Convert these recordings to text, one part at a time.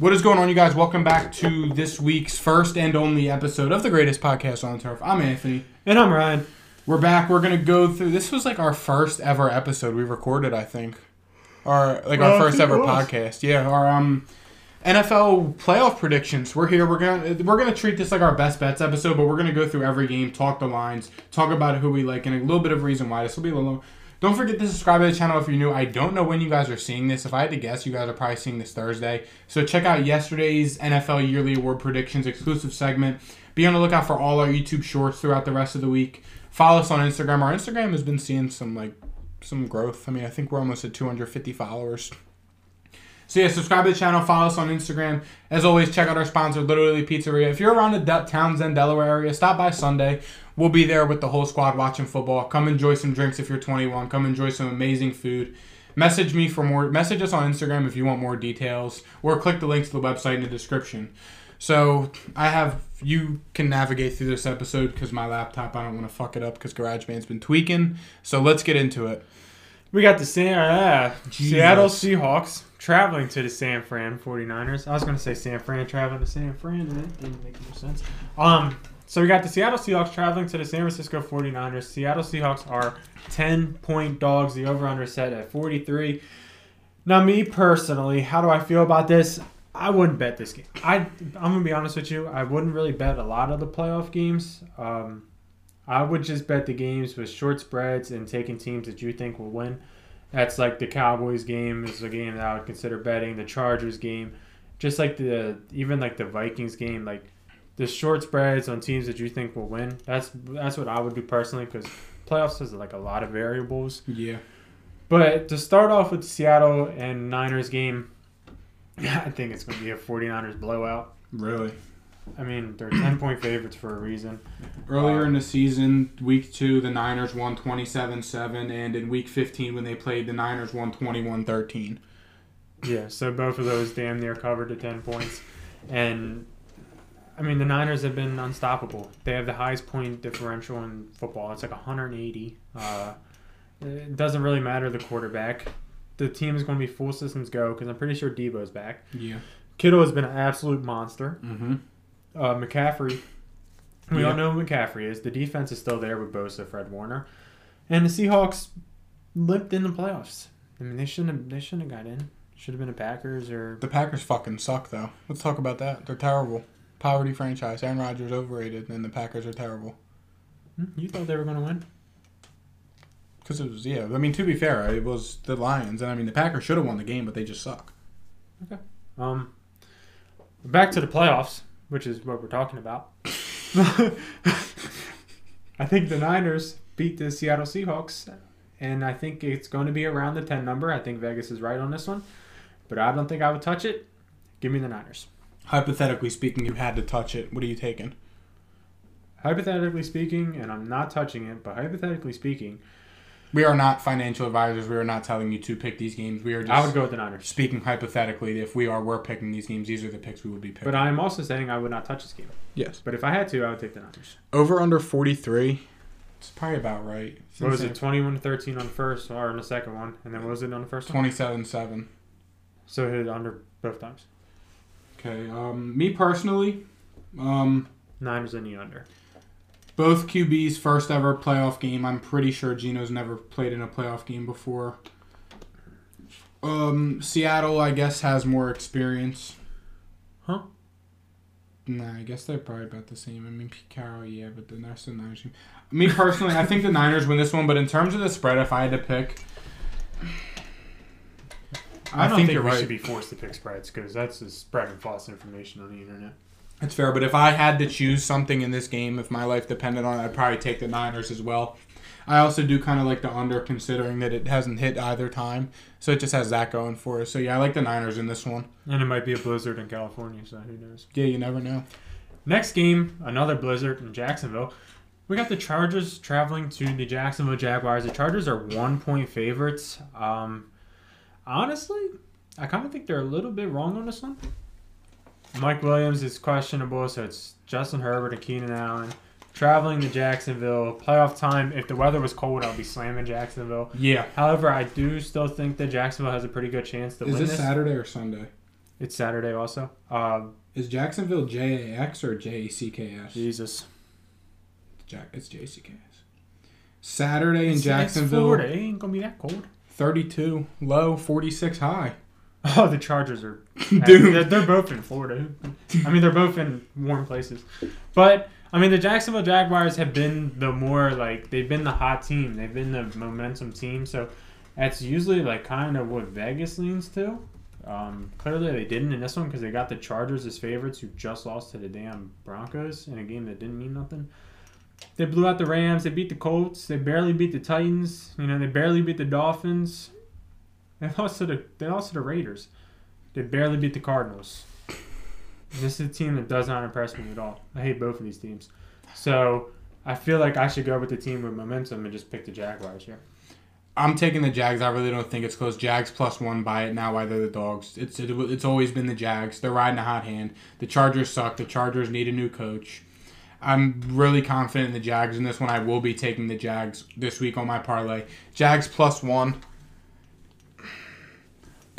What is going on, you guys? Welcome back to this week's first and only episode of the greatest podcast on turf. I'm Anthony. And I'm Ryan. We're back. We're gonna go through. This was like our first ever episode we recorded. I think, our like our Uh, first ever podcast. Yeah, our um NFL playoff predictions. We're here. We're gonna we're gonna treat this like our best bets episode, but we're gonna go through every game, talk the lines, talk about who we like, and a little bit of reason why. This will be a little. Don't forget to subscribe to the channel if you're new. I don't know when you guys are seeing this. If I had to guess, you guys are probably seeing this Thursday. So check out yesterday's NFL yearly award predictions exclusive segment. Be on the lookout for all our YouTube shorts throughout the rest of the week. Follow us on Instagram. Our Instagram has been seeing some like some growth. I mean, I think we're almost at 250 followers. So yeah, subscribe to the channel, follow us on Instagram. As always, check out our sponsor, Little Italy Pizzeria. If you're around the Townsend, Delaware area, stop by Sunday. We'll be there with the whole squad watching football. Come enjoy some drinks if you're 21. Come enjoy some amazing food. Message me for more. Message us on Instagram if you want more details, or click the link to the website in the description. So I have you can navigate through this episode because my laptop I don't want to fuck it up because GarageBand's been tweaking. So let's get into it. We got the San, uh, Seattle Seahawks traveling to the San Fran 49ers. I was going to say San Fran traveling to San Fran, and it didn't make no sense. Um, so we got the Seattle Seahawks traveling to the San Francisco 49ers. Seattle Seahawks are 10 point dogs. The over under set at 43. Now, me personally, how do I feel about this? I wouldn't bet this game. I, I'm going to be honest with you. I wouldn't really bet a lot of the playoff games. Um, I would just bet the games with short spreads and taking teams that you think will win. That's like the Cowboys game is a game that I would consider betting. The Chargers game, just like the even like the Vikings game, like the short spreads on teams that you think will win. That's that's what I would do personally because playoffs has like a lot of variables. Yeah. But to start off with the Seattle and Niners game, I think it's going to be a 49ers blowout. Really. I mean, they're 10 point favorites for a reason. Earlier Um, in the season, week two, the Niners won 27 7, and in week 15, when they played, the Niners won 21 13. Yeah, so both of those damn near covered to 10 points. And, I mean, the Niners have been unstoppable. They have the highest point differential in football. It's like 180. Uh, it doesn't really matter the quarterback. The team is going to be full systems go because I'm pretty sure Deebo's back. Yeah. Kittle has been an absolute monster. Mm-hmm. Uh, McCaffrey, we Yeah. all know who McCaffrey is. The defense is still there with Bosa, Fred Warner, and the Seahawks limped in the playoffs. I mean, they shouldn't have. They shouldn't have got in. Should have been the Packers or The Packers fucking suck, though. Let's talk about that. They're terrible. Poverty franchise. Aaron Rodgers overrated, and the Packers are terrible. Hmm, you thought they were going to win. Because it was, yeah. I mean, to be fair, it was the Lions, and I mean, the Packers should have won the game, but they just suck. Okay. Um, back to the playoffs, which is what we're talking about. I think the Niners beat the Seattle Seahawks, and I think it's going to be around the 10 number. I think Vegas is right on this one, but I don't think I would touch it. Give me the Niners. Hypothetically speaking, you had to touch it. What are you taking? Hypothetically speaking, and I'm not touching it, but hypothetically speaking, We are not financial advisors. We are not telling you to pick these games. We are just I would go with the Niners. speaking hypothetically. If we are were picking these games, these are the picks we would be picking. But I'm also saying I would not touch this game. yes. But if I had to, I would take the Niners. Over under 43. It's probably about right. It's What was it, 21 to 13 on the first, or on the second one? And then what was it on the first one? 27 7. So it hit under both times. Okay. Um, me personally, um, Niners in the under. both QBs first ever playoff game. I'm pretty sure Gino's never played in a playoff game before. Um, Seattle, I guess, has more experience. Huh? Nah, I guess they're probably about the same. I mean, Pete Carroll, yeah, but the rest of the Niners. Me personally, I think the Niners win this one. But in terms of the spread, if I had to pick, I, I don't think think, you're we right. should be forced to pick spreads because that's just spreading false information on the internet. It's fair, but if I had to choose something in this game, if my life depended on it, I'd probably take the Niners as well. I also do kind of like the under, considering that it hasn't hit either time, so it just has that going for us. So yeah, I like the Niners in this one. And it might be a blizzard in California, so who knows. Yeah, you never know. Next game, another blizzard in Jacksonville. We got the Chargers traveling to the Jacksonville Jaguars. The Chargers are one point favorites. Um, honestly, I kind of think they're a little bit wrong on this one. Mike Williams is questionable, so it's Justin Herbert and Keenan Allen traveling to Jacksonville. Playoff time. If the weather was cold, I'll be slamming Jacksonville. Yeah. However, I do still think that Jacksonville has a pretty good chance to Is win this this. Saturday or Sunday? It's Saturday also. Um, Is Jacksonville J A X or J A C K S? Jesus. Jack, it's J A C K S. Saturday in It's- it's Jacksonville, Florida. It ain't gonna be that cold. 32 low, 46 high. Oh, the Chargers are. Dude. They're, they're both in Florida. I mean, they're both in warm places. But I mean, the Jacksonville Jaguars have been the more like they've been the hot team. They've been the momentum team. So that's usually like kind of what Vegas leans to. Um, clearly, they didn't in this one because they got the Chargers as favorites, who just lost to the damn Broncos in a game that didn't mean nothing. They blew out the Rams. They beat the Colts. They barely beat the Titans. You know, they barely beat the Dolphins. They lost to the they lost to the Raiders. They barely beat the Cardinals. This is a team that does not impress me at all. I hate both of these teams. So I feel like I should go with the team with momentum and just pick the Jaguars here. I'm taking the Jags. I really don't think it's close. Jags plus one by it now. Why they're the dogs? It's it, it's always been the Jags. They're riding a hot hand. The Chargers suck. The Chargers need a new coach. I'm really confident in the Jags in this one. I will be taking the Jags this week on my parlay. Jags plus one.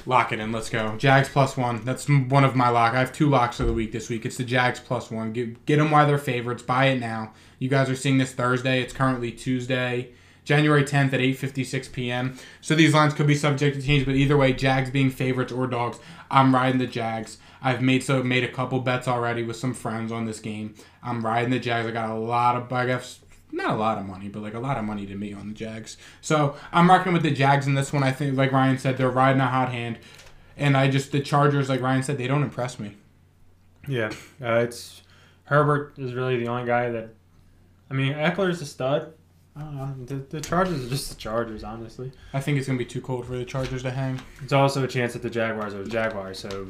Lock it in. Let's go. Jags plus one. That's one of my lock. I have two locks of the week this week. It's the Jags plus one. Get, get them while they're favorites. Buy it now. You guys are seeing this Thursday. It's currently Tuesday, January 10th at 8:56 p.m. So these lines could be subject to change, but either way, Jags being favorites or dogs, I'm riding the Jags. I've made so made a couple bets already with some friends on this game. I'm riding the Jags. I got a lot of I guess not a lot of money, but like a lot of money to me on the Jags. So I'm rocking with the Jags in this one. I think, like Ryan said, they're riding a hot hand, and I just the Chargers, like Ryan said, they don't impress me. Yeah, uh, it's Herbert is really the only guy that. I mean, Ekeler's a stud. I don't know. The, the Chargers are just the Chargers, honestly. I think it's gonna be too cold for the Chargers to hang. It's also a chance that the Jaguars are the Jaguars. So,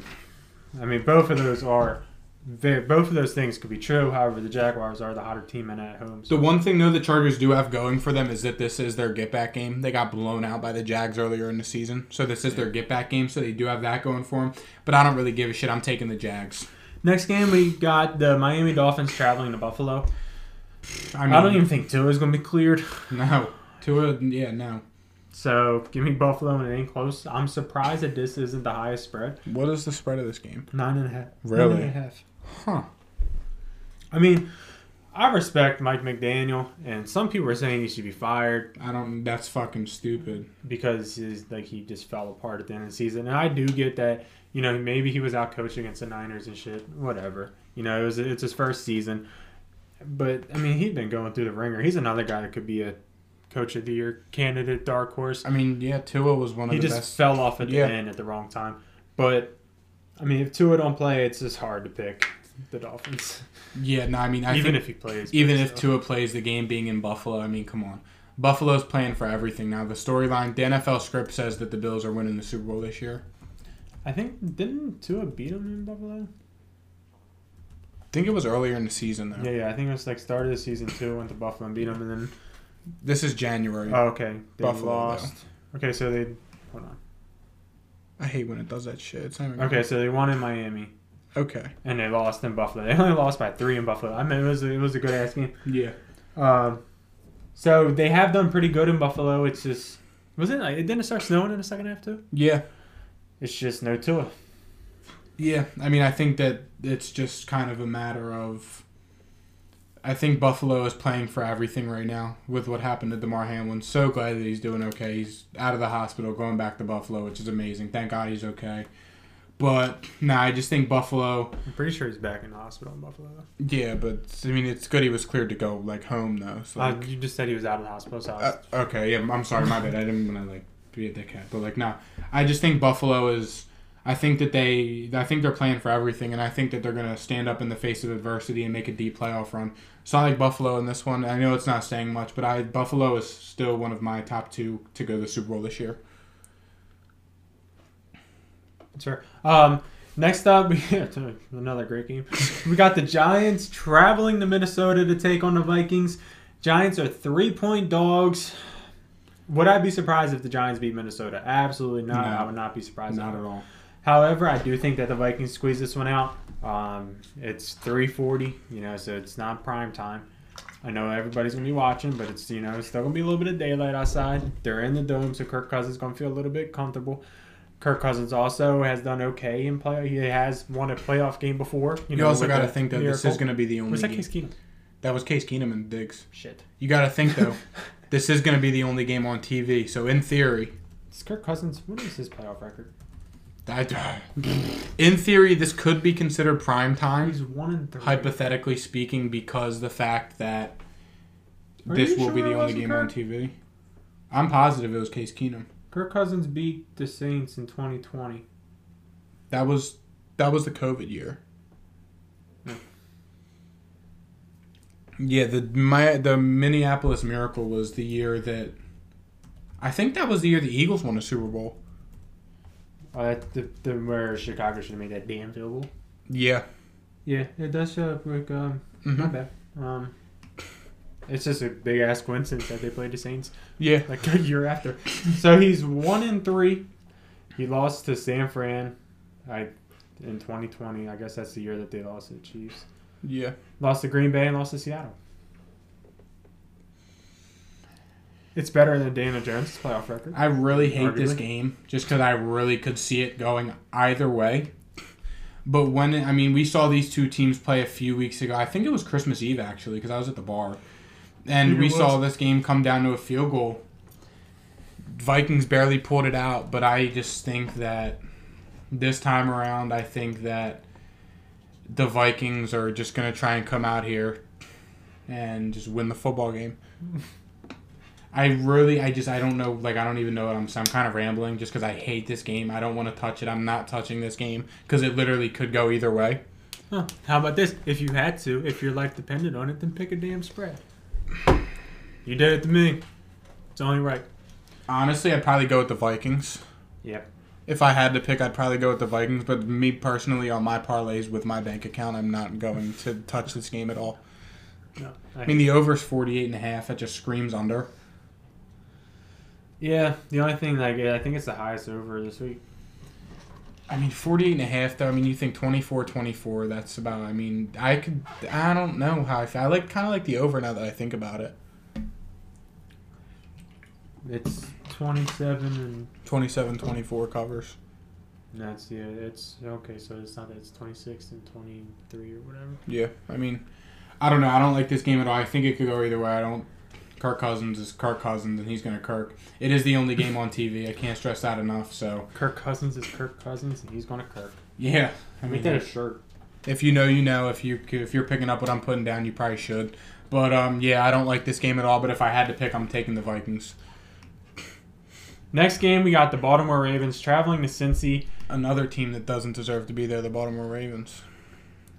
I mean, both of those are. Very, both of those things could be true. However, the Jaguars are the hotter team and at home. So. The one thing though the Chargers do have going for them is that this is their get back game. They got blown out by the Jags earlier in the season, so this is their get back game. So they do have that going for them. But I don't really give a shit. I'm taking the Jags. Next game, we got the Miami Dolphins traveling to Buffalo. I, mean, I don't even think Tua is going to be cleared. no. Tua, yeah, no. So give me Buffalo and it ain't close. I'm surprised that this isn't the highest spread. What is the spread of this game? Nine and a half. Really? Nine and a half. Huh. I mean, I respect Mike McDaniel, and some people are saying he should be fired I don't. That's fucking stupid. because his like he just fell apart at the end of the season. And I do get that. You know, maybe he was out coaching against the Niners and shit. Whatever. You know, it was it's his first season. But I mean, he'd been going through the ringer. He's another guy that could be a coach of the year candidate, dark horse. I mean, yeah, Tua was one of he the just best. fell off at the Yeah. end at the wrong time. But I mean, if Tua don't play, it's just hard to pick the Dolphins, Yeah, no, I mean, I even think if he plays. even if still. Tua plays the game being in Buffalo, I mean, come on. Buffalo's playing for everything now. The storyline, the NFL script says that the Bills are winning the Super Bowl this year. I think didn't Tua beat him in Buffalo? I think it was earlier in the season though. Yeah, yeah. I think it was like start of the season two, went to Buffalo and beat him, and then This is January. oh, okay, they Buffalo, lost. Okay, so they hold on. I hate when it does that shit. It's not even Okay, so they won in Miami Okay. and they lost in Buffalo. They only lost by three in Buffalo. I mean, it was a, it was a good ass game. Yeah. Um, so they have done pretty good in Buffalo. It's just was it like it didn't start snowing in the second half too? Yeah. It's just no Tua. Yeah. I mean, I think that it's just kind of a matter of. I think Buffalo is playing for everything right now with what happened to Damar Hamlin. So glad that he's doing okay. He's out of the hospital, going back to Buffalo, which is amazing. Thank God he's okay. But nah, I just think Buffalo. I'm pretty sure he's back in the hospital in Buffalo. Yeah, but I mean, it's good he was cleared to go like home though. So Uh, you just said he was out of the hospital, so was, Uh, okay, yeah, I'm sorry, my bad. I didn't want to like be a dickhead, but like, no, I just think Buffalo is. I think that they, I think they're playing for everything, and I think that they're gonna stand up in the face of adversity and make a deep playoff run. So I like Buffalo in this one. I know it's not saying much, but I Buffalo is still one of my top two to go to the Super Bowl this year. Sure. Um, next up, we another great game. we got the Giants traveling to Minnesota to take on the Vikings. Giants are three point dogs. Would I be surprised if the Giants beat Minnesota? Absolutely not. No. I would not be surprised. Not at all. However, I do think that the Vikings squeeze this one out. Um, it's 3:40, you know, so it's not prime time. I know everybody's gonna be watching, but it's you know it's still gonna be a little bit of daylight outside. They're in the dome, so Kirk Cousins gonna feel a little bit comfortable. Kirk Cousins also has done okay in play. He has won a playoff game before. You, know, also got to think that this is going to be the only Was that game. Case Keenum? That was Case Keenum and Diggs. Shit. You got to think though, this is going to be the only game on TV. So in theory, Is Kirk Cousins? What is his playoff record? I, uh, in theory, this could be considered prime time. He's one three. Hypothetically speaking, because the fact that Are this you will be sure the it only wasn't game on Kirk? TV. I'm positive it was Case Keenum. Kirk Cousins beat the Saints in 2020. That was that was the COVID year. Yeah, the my the Minneapolis Miracle was the year that I think that was the year the Eagles won a Super Bowl. Uh, that- the, the where Chicago should have made that damn field goal. Yeah. Yeah, it does show up like um not Mhm. bad. Um, it's just a big ass coincidence that they played the Saints Yeah. like a year after. So he's one in three. He lost to San Fran, I in 2020. I guess that's the year that they lost to the Chiefs. Yeah. Lost to Green Bay and lost to Seattle. It's better than Daniel Jones' playoff record. I really hate this game just because I really could see it going either way. But when I mean, we saw these two teams play a few weeks ago. I think it was Christmas Eve actually because I was at the bar, and we saw this game come down to a field goal. Vikings barely pulled it out, but I just think that this time around, I think that the Vikings are just going to try and come out here and just win the football game. I really, I just, I don't know. Like, I don't even know what I'm. saying. I'm kind of rambling just because I hate this game. I don't want to touch it. I'm not touching this game because it literally could go either way. Huh. How about this? If you had to, if your life depended on it, then pick a damn spread. You did it to me. It's only right. Honestly, I'd probably go with the Vikings. Yep. If I had to pick, I'd probably go with the Vikings. But me personally, on my parlays with my bank account, I'm not going to touch this game at all. No. I mean, the over's 48 and a half. That just screams under. Yeah. The only thing, I get, I think it's the highest over this week. I mean, 48 and a half, though. I mean, you think 24 24. That's about, I mean, I could, I don't know how I feel. I like, kind of like the over now that I think about it. It's twenty-seven and 27 24 covers. that's yeah. It's okay. So it's not that it's twenty-six and twenty-three or whatever. Yeah, I mean, I don't know. I don't like this game at all. I think it could go either way. I don't. Kirk Cousins is Kirk Cousins, and he's going to Kirk. It is the only game on TV. I can't stress that enough. So, Kirk Cousins is Kirk Cousins, and he's going to Kirk. yeah. I Make mean, that a shirt. if you know, you know. If you if you're picking up what I'm putting down, you probably should. But um, yeah, I don't like this game at all. But if I had to pick, I'm taking the Vikings. Next game, we got the Baltimore Ravens traveling to Cincy. Another team that doesn't deserve to be there, the Baltimore Ravens.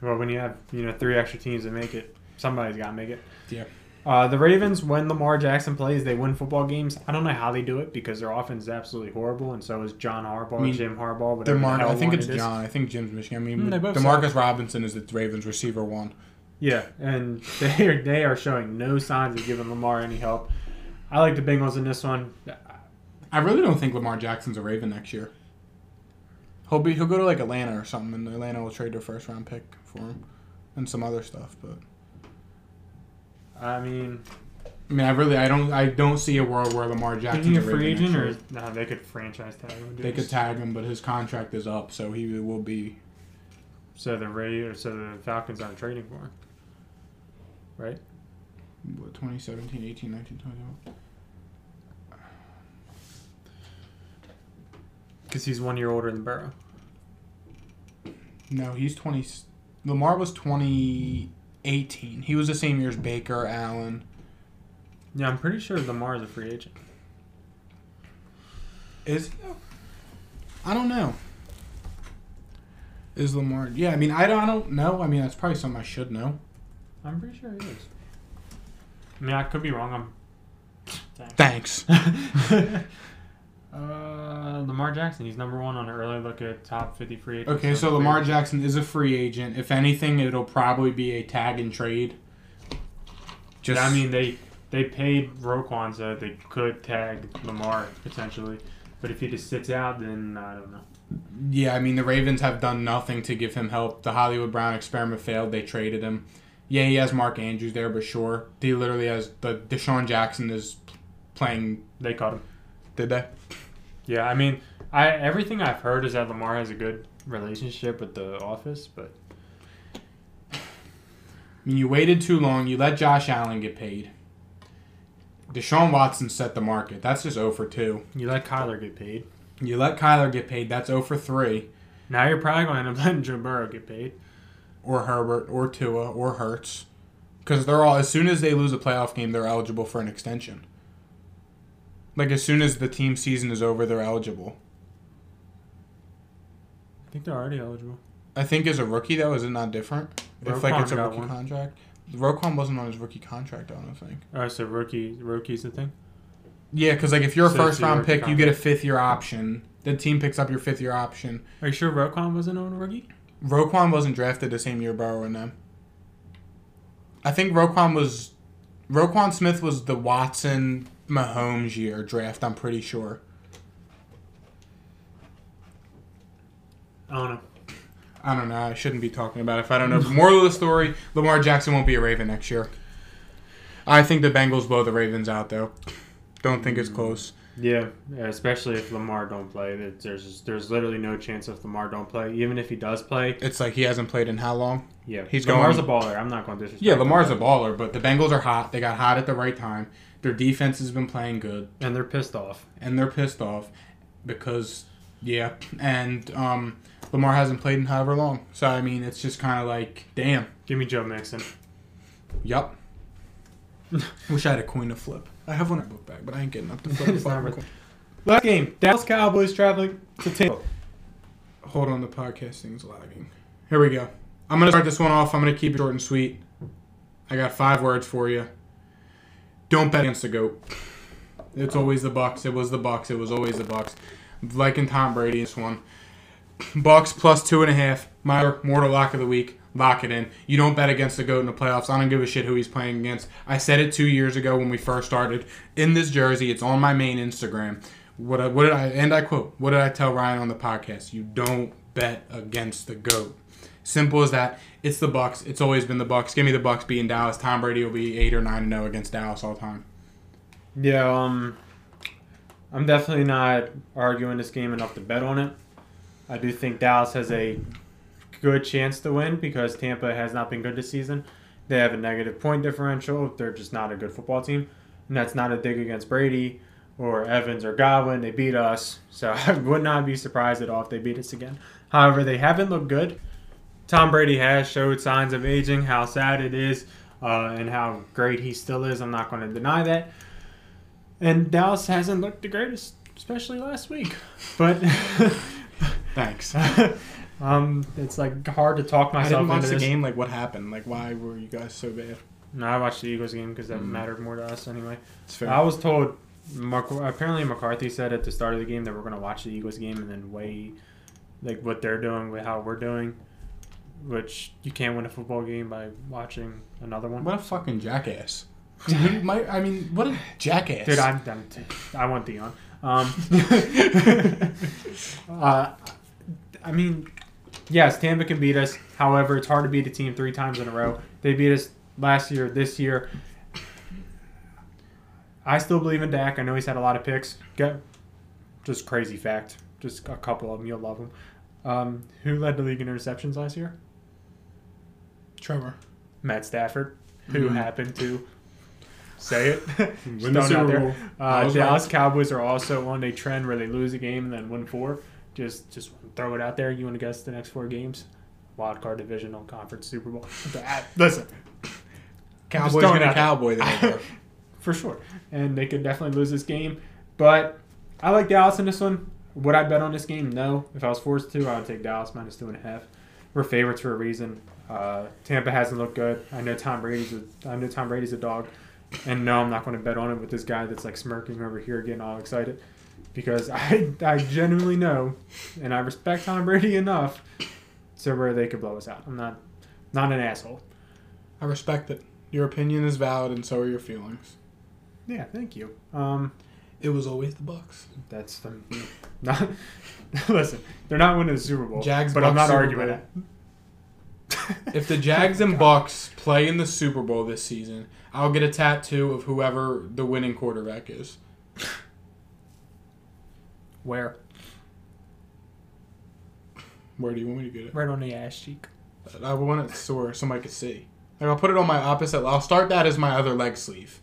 Well, when you have you know three extra teams that make it, somebody's got to make it. Yeah. Uh, the Ravens, when Lamar Jackson plays, they win football games. I don't know how they do it because their offense is absolutely horrible, and so is John Harbaugh, I mean, Jim Harbaugh. whatever the Demar- I think it's it. John. I think Jim's Michigan. I mean, Mm, Demarcus Robinson is the Ravens receiver one. Yeah, and they are, they are showing no signs of giving Lamar any help. I like the Bengals in this one. I really don't think Lamar Jackson's a Raven next year. He'll be he'll go to like Atlanta or something, and Atlanta will trade their first round pick for him, and some other stuff. But I mean, I mean, I really I don't I don't see a world where Lamar Jackson is Jackson's a free agent or no? They could franchise tag him. They could tag him, but his contract is up, so he will be. So the Ray or so the Falcons aren't trading for him, right? What, 2017, 18, 19, 20. Because he's one year older than Burrow. No, he's 20. Lamar was 2018. He was the same year as Baker, Allen. Yeah, I'm pretty sure Lamar is a free agent. Is I don't know. Is Lamar? Yeah, I mean, I don't, I don't know. I mean, that's probably something I should know. I'm pretty sure he is. I mean, I could be wrong. I'm. Thanks. uh, Lamar Jackson. He's number one on an early look at top 50 free agents. Okay, so Lamar agent. Jackson is a free agent. If anything, it'll probably be a tag and trade. Just, I mean, they they paid Roquan so they could tag Lamar potentially, but if he just sits out, then I don't know. yeah, I mean, the Ravens have done nothing to give him help. The Hollywood Brown experiment failed. They traded him. Yeah, he has Mark Andrews there, but sure, he literally has the DeSean Jackson is playing. They caught him. Did they? Yeah, I mean, I everything I've heard is that Lamar has a good relationship with the office, but I mean, you waited too long. You let Josh Allen get paid. Deshaun Watson set the market. That's just 0 for 2. you let Kyler get paid. You let Kyler get paid. That's 0 for 3. Now you're probably going to end up letting Joe Burrow get paid. Or Herbert, or Tua, or Hurts. Because they're all, as soon as they lose a playoff game, they're eligible for an extension. Like, as soon as the team season is over, they're eligible. I think they're already eligible. I think as a rookie, though, is it not different? if, like, it's a rookie one. contract. Roquan wasn't on his rookie contract, I don't think. Oh, so rookie rookie's the thing. Yeah, because like if you're a So it's first round pick, you get a fifth year option. The team picks up your fifth year option. Are you sure Roquan wasn't on a rookie? Roquan wasn't drafted the same year Burrow and them. I think Roquan was Roquan Smith was the Watson Mahomes year draft. I'm pretty sure. I don't know. I don't know. I shouldn't be talking about it if I don't know. Moral of the story: Lamar Jackson won't be a Raven next year. I think the Bengals blow the Ravens out though. Don't think it's mm. close. Yeah, yeah, especially if Lamar don't play. That There's there's literally no chance if Lamar don't play. Even if he does play, It's like he hasn't played in how long? yeah, He's Lamar's going- a baller. I'm not going to disrespect. Yeah, him, Lamar's a baller, but the Bengals are hot. They got hot at the right time. Their defense has been playing good, and they're pissed off. and they're pissed off because, yeah, and um, Lamar hasn't played in however long. So I mean, it's just kind of like, damn. Give me Joe Mixon. Yup. Wish I had a coin to flip. I have one in my book bag, but I ain't getting up to flip. the It's not coin. Last game, Dallas Cowboys traveling to Tampa. Hold on, the podcasting's lagging. Here we go. I'm gonna start this one off. I'm gonna keep it short and sweet. I got five words for you. Don't bet against the goat. It's always the Bucs. It was the Bucs. It was always the Bucs. Liking Tom Brady this one. Bucs plus two and a half. My mortal lock of the week. Lock it in. You don't bet against the goat in the playoffs. I don't give a shit who he's playing against. I said it two years ago when we first started. In this jersey, it's on my main Instagram. What, I, what did I and I quote? What did I tell Ryan on the podcast? You don't bet against the goat. Simple as that. It's the Bucs. It's always been the Bucs. Give me the Bucs beating Dallas. Tom Brady will be eight or nine and zero against Dallas all the time. Yeah, um, I'm definitely not arguing this game enough to bet on it. I do think Dallas has a good chance to win because Tampa has not been good this season. They have a negative point differential. They're just not a good football team. And that's not a dig against Brady or Evans or Godwin. They beat us. So I would not be surprised at all if they beat us again. However, they haven't looked good. Tom Brady has showed signs of aging, how sad it is, uh, and how great he still is. I'm not going to deny that. And Dallas hasn't looked the greatest, especially last week. But Thanks. um, it's like hard to talk myself. I didn't watch into the this. game. Like, what happened? Like, why were you guys so bad? No, I watched the Eagles game because that Mm. mattered more to us anyway. It's fair. I was told, Mark, apparently McCarthy said at the start of the game that we're going to watch the Eagles game and then weigh like what they're doing with how we're doing, which you can't win a football game by watching another one. What a fucking jackass. My, I mean, what a jackass. Dude, I'm, I want Deion. Um, uh, I mean, yes, Tampa can beat us. However, it's hard to beat a team three times in a row. They beat us last year, this year. I still believe in Dak. I know he's had a lot of picks. Get just crazy fact. Just a couple of them. You'll love them. Um, who led the league in interceptions last year? Trevor. Matt Stafford, who Mhm. happened to say it. Just Win the out Super there. Bowl. Uh, Dallas right. Cowboys are also on a trend where they lose a game and then win four. Just just throw it out there. You want to guess the next four games? Wild card divisional conference Super Bowl. Listen, Cowboys gonna out there. cowboy them. for sure, and they could definitely lose this game. But I like Dallas in this one. Would I bet on this game? No. If I was forced to, I would take Dallas minus two and a half. We're favorites for a reason. Uh, Tampa hasn't looked good. I know Tom Brady's a, I know Tom Brady's a dog, and no, I'm not going to bet on it with this guy that's like smirking over here, getting all excited, because I I genuinely know, and I respect Tom Brady enough, to where they could blow us out. I'm not not an asshole. I respect it. Your opinion is valid, and so are your feelings. Yeah, thank you. Um, It was always the Bucs. that's the not. listen, they're not winning the Super Bowl, Jags, but I'm not Super arguing Bowl. it. If the Jags and Bucs play in the Super Bowl this season, I'll get a tattoo of whoever the winning quarterback is. Where? Where do you want me to get it? Right on the ass cheek. I want it sore somebody could see. Like I'll put it on my opposite. I'll start that as my other leg sleeve.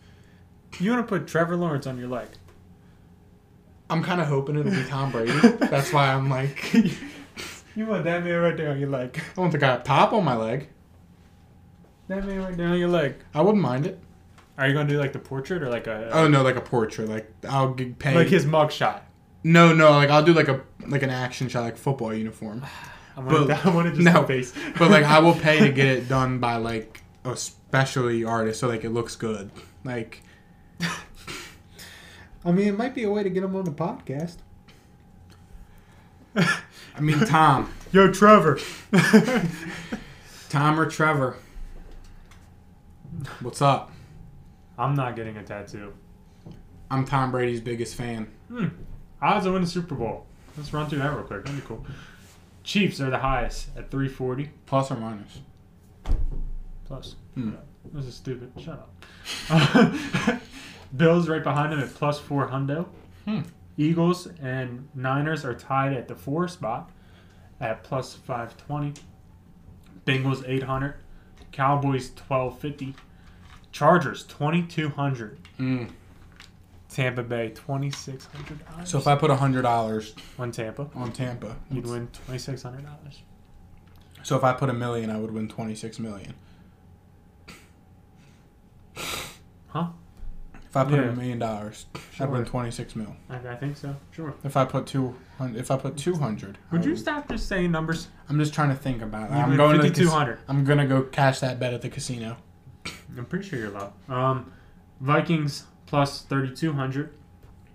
You want to put Trevor Lawrence on your leg? I'm kind of hoping it'll be Tom Brady. That's why I'm like, You want that man right there on your leg? I want the guy up top on my leg. That man right there on your leg. I wouldn't mind it. Are you gonna do like the portrait or like a Oh no, like a portrait. Like I'll g- pay. like his mug shot? no, no, like I'll do like a like an action shot, like football uniform. I want But- I want to just no. face. But like I will pay to get it done by like a specialty artist, so like it looks good. Like I mean, it might be a way to get him on the podcast. I mean Tom, Yo, Trevor. Tom or Trevor. What's up? I'm not getting a tattoo. I'm Tom Brady's biggest fan. Hmm. Odds to win the Super Bowl. Let's run through that real quick. That'd be cool. Chiefs are the highest at 340 Plus or minus? plus. Hmm. This is stupid. Shut up. Bills right behind them at plus four hundo. Hmm. Eagles and Niners are tied at the four spot at plus five twenty. Bengals eight hundred. Cowboys twelve fifty. Chargers twenty two hundred. Mm. Tampa Bay twenty six hundred dollars. So if I put hundred dollars on Tampa, on Tampa, you'd win twenty six hundred dollars. So if I put a million, I would win twenty six million. Huh? If I put Yeah. a million dollars, Sure. I'd win twenty six mil. I, I think so. Sure. If I put two hundred, if I put two hundred, Would you stop just saying numbers? I'm just trying to think about it. I'm going to the fifty two cas- hundred. I'm gonna go cash that bet at the casino. I'm pretty sure you're low. Um, Vikings plus thirty two hundred.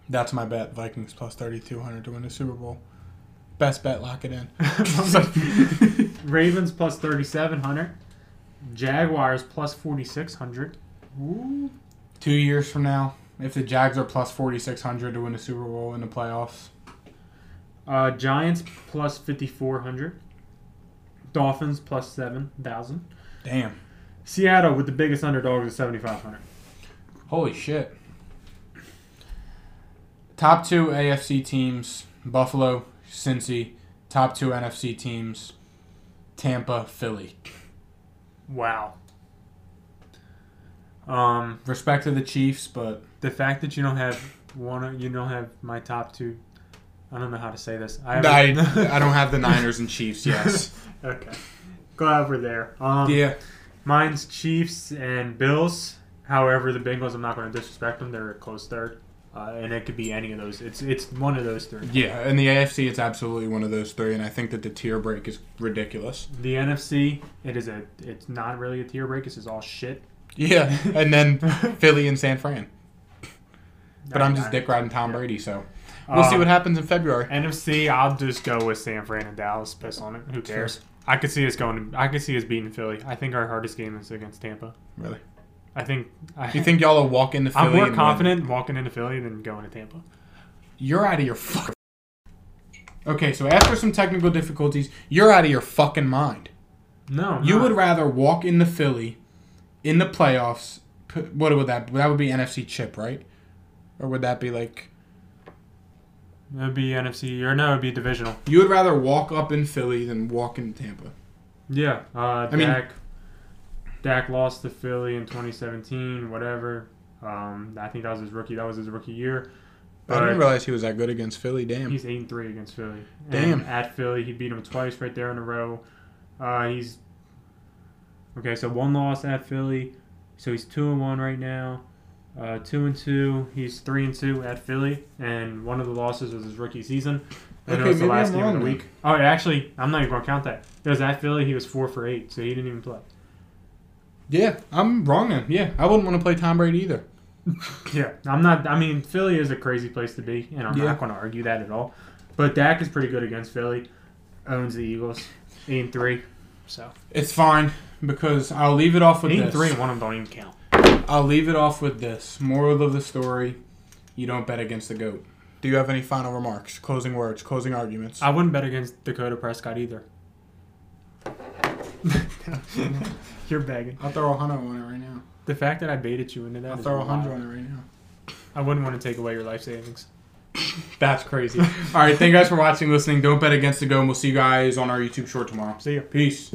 That's my bet. Vikings plus thirty two hundred to win the Super Bowl. Best bet. Lock it in. Ravens plus thirty seven hundred. Jaguars plus forty six hundred. Ooh. Two years from now, if the Jags are plus forty six hundred to win the Super Bowl in the playoffs, Uh, Giants plus fifty four hundred. Dolphins plus seven thousand. damn, Seattle with the biggest underdogs at five hundred. holy shit. Top two AFC teams: Buffalo, Cincy. Top two NFC teams: Tampa, Philly. Wow. Um, Respect to the Chiefs, but the fact that you don't have one, you don't have my top two. I don't know how to say this. I, I, I don't have the Niners and Chiefs. Yes. okay. Glad we're there. Um, yeah. Mine's Chiefs and Bills. However, the Bengals, I'm not going to disrespect them. They're a close third, uh, and it could be any of those. It's it's one of those three. Yeah, in the AFC, it's absolutely one of those three, and I think that the tier break is ridiculous. The NFC, it is a. It's not really a tier break. This is all shit. Yeah, and then Philly and San Fran. But I'm just dick riding Tom Brady, so we'll see Um, what happens in February. NFC, I'll just go with San Fran and Dallas. Piss on it. Who cares? I could see us going. To, I could see us beating Philly. I think our hardest game is against Tampa. Really? I think. I, You think y'all will walk into Philly? I'm more and win? confident walking into Philly than going to Tampa. You're out of your fuck. Okay, so after some technical difficulties, you're out of your fucking mind. No, I'm You not. would rather walk into Philly in the playoffs. What would that? That would be NFC chip, right? Or would that be like? It would be NFC or no, it would be divisional. You would rather walk up in Philly than walk in Tampa. Yeah, uh, I mean- Dak. Dak lost to Philly in 2017. Whatever. Um, I think that was his rookie. That was his rookie year. I didn't realize he was that good against Philly. Damn. he's eight and three against Philly. Damn. And at Philly, he beat him twice right there in a row. Uh, he's okay. So one loss at Philly. So he's two and one right now. Uh, two and two. He's three and two at Philly, and one of the losses was his rookie season. And Okay, it was the last I'm game of the then. week. Oh, actually, I'm not even gonna count that. It was at Philly. He was four for eight, so he didn't even play. Yeah, I'm wrong then. Yeah, I wouldn't want to play Tom Brady either. Yeah, I'm not. I mean, Philly is a crazy place to be, and I'm Yeah. not going to argue that at all. But Dak is pretty good against Philly. Owns the Eagles, eight and three. So It's fine because I'll leave it off with eight this. three, and one of them don't even count. I'll leave it off with this. Moral of the story: You don't bet against the goat. Do you have any final remarks, closing words, closing arguments? I wouldn't bet against Dakota Prescott either. You're begging. I'll throw a hundred on it right now. The fact that I baited you into that, I'll is throw a hundred on it right now. I wouldn't want to take away your life savings. That's crazy. All right, thank you guys for watching, listening. Don't bet against the go, and we'll see you guys on our YouTube short tomorrow. See ya. Peace.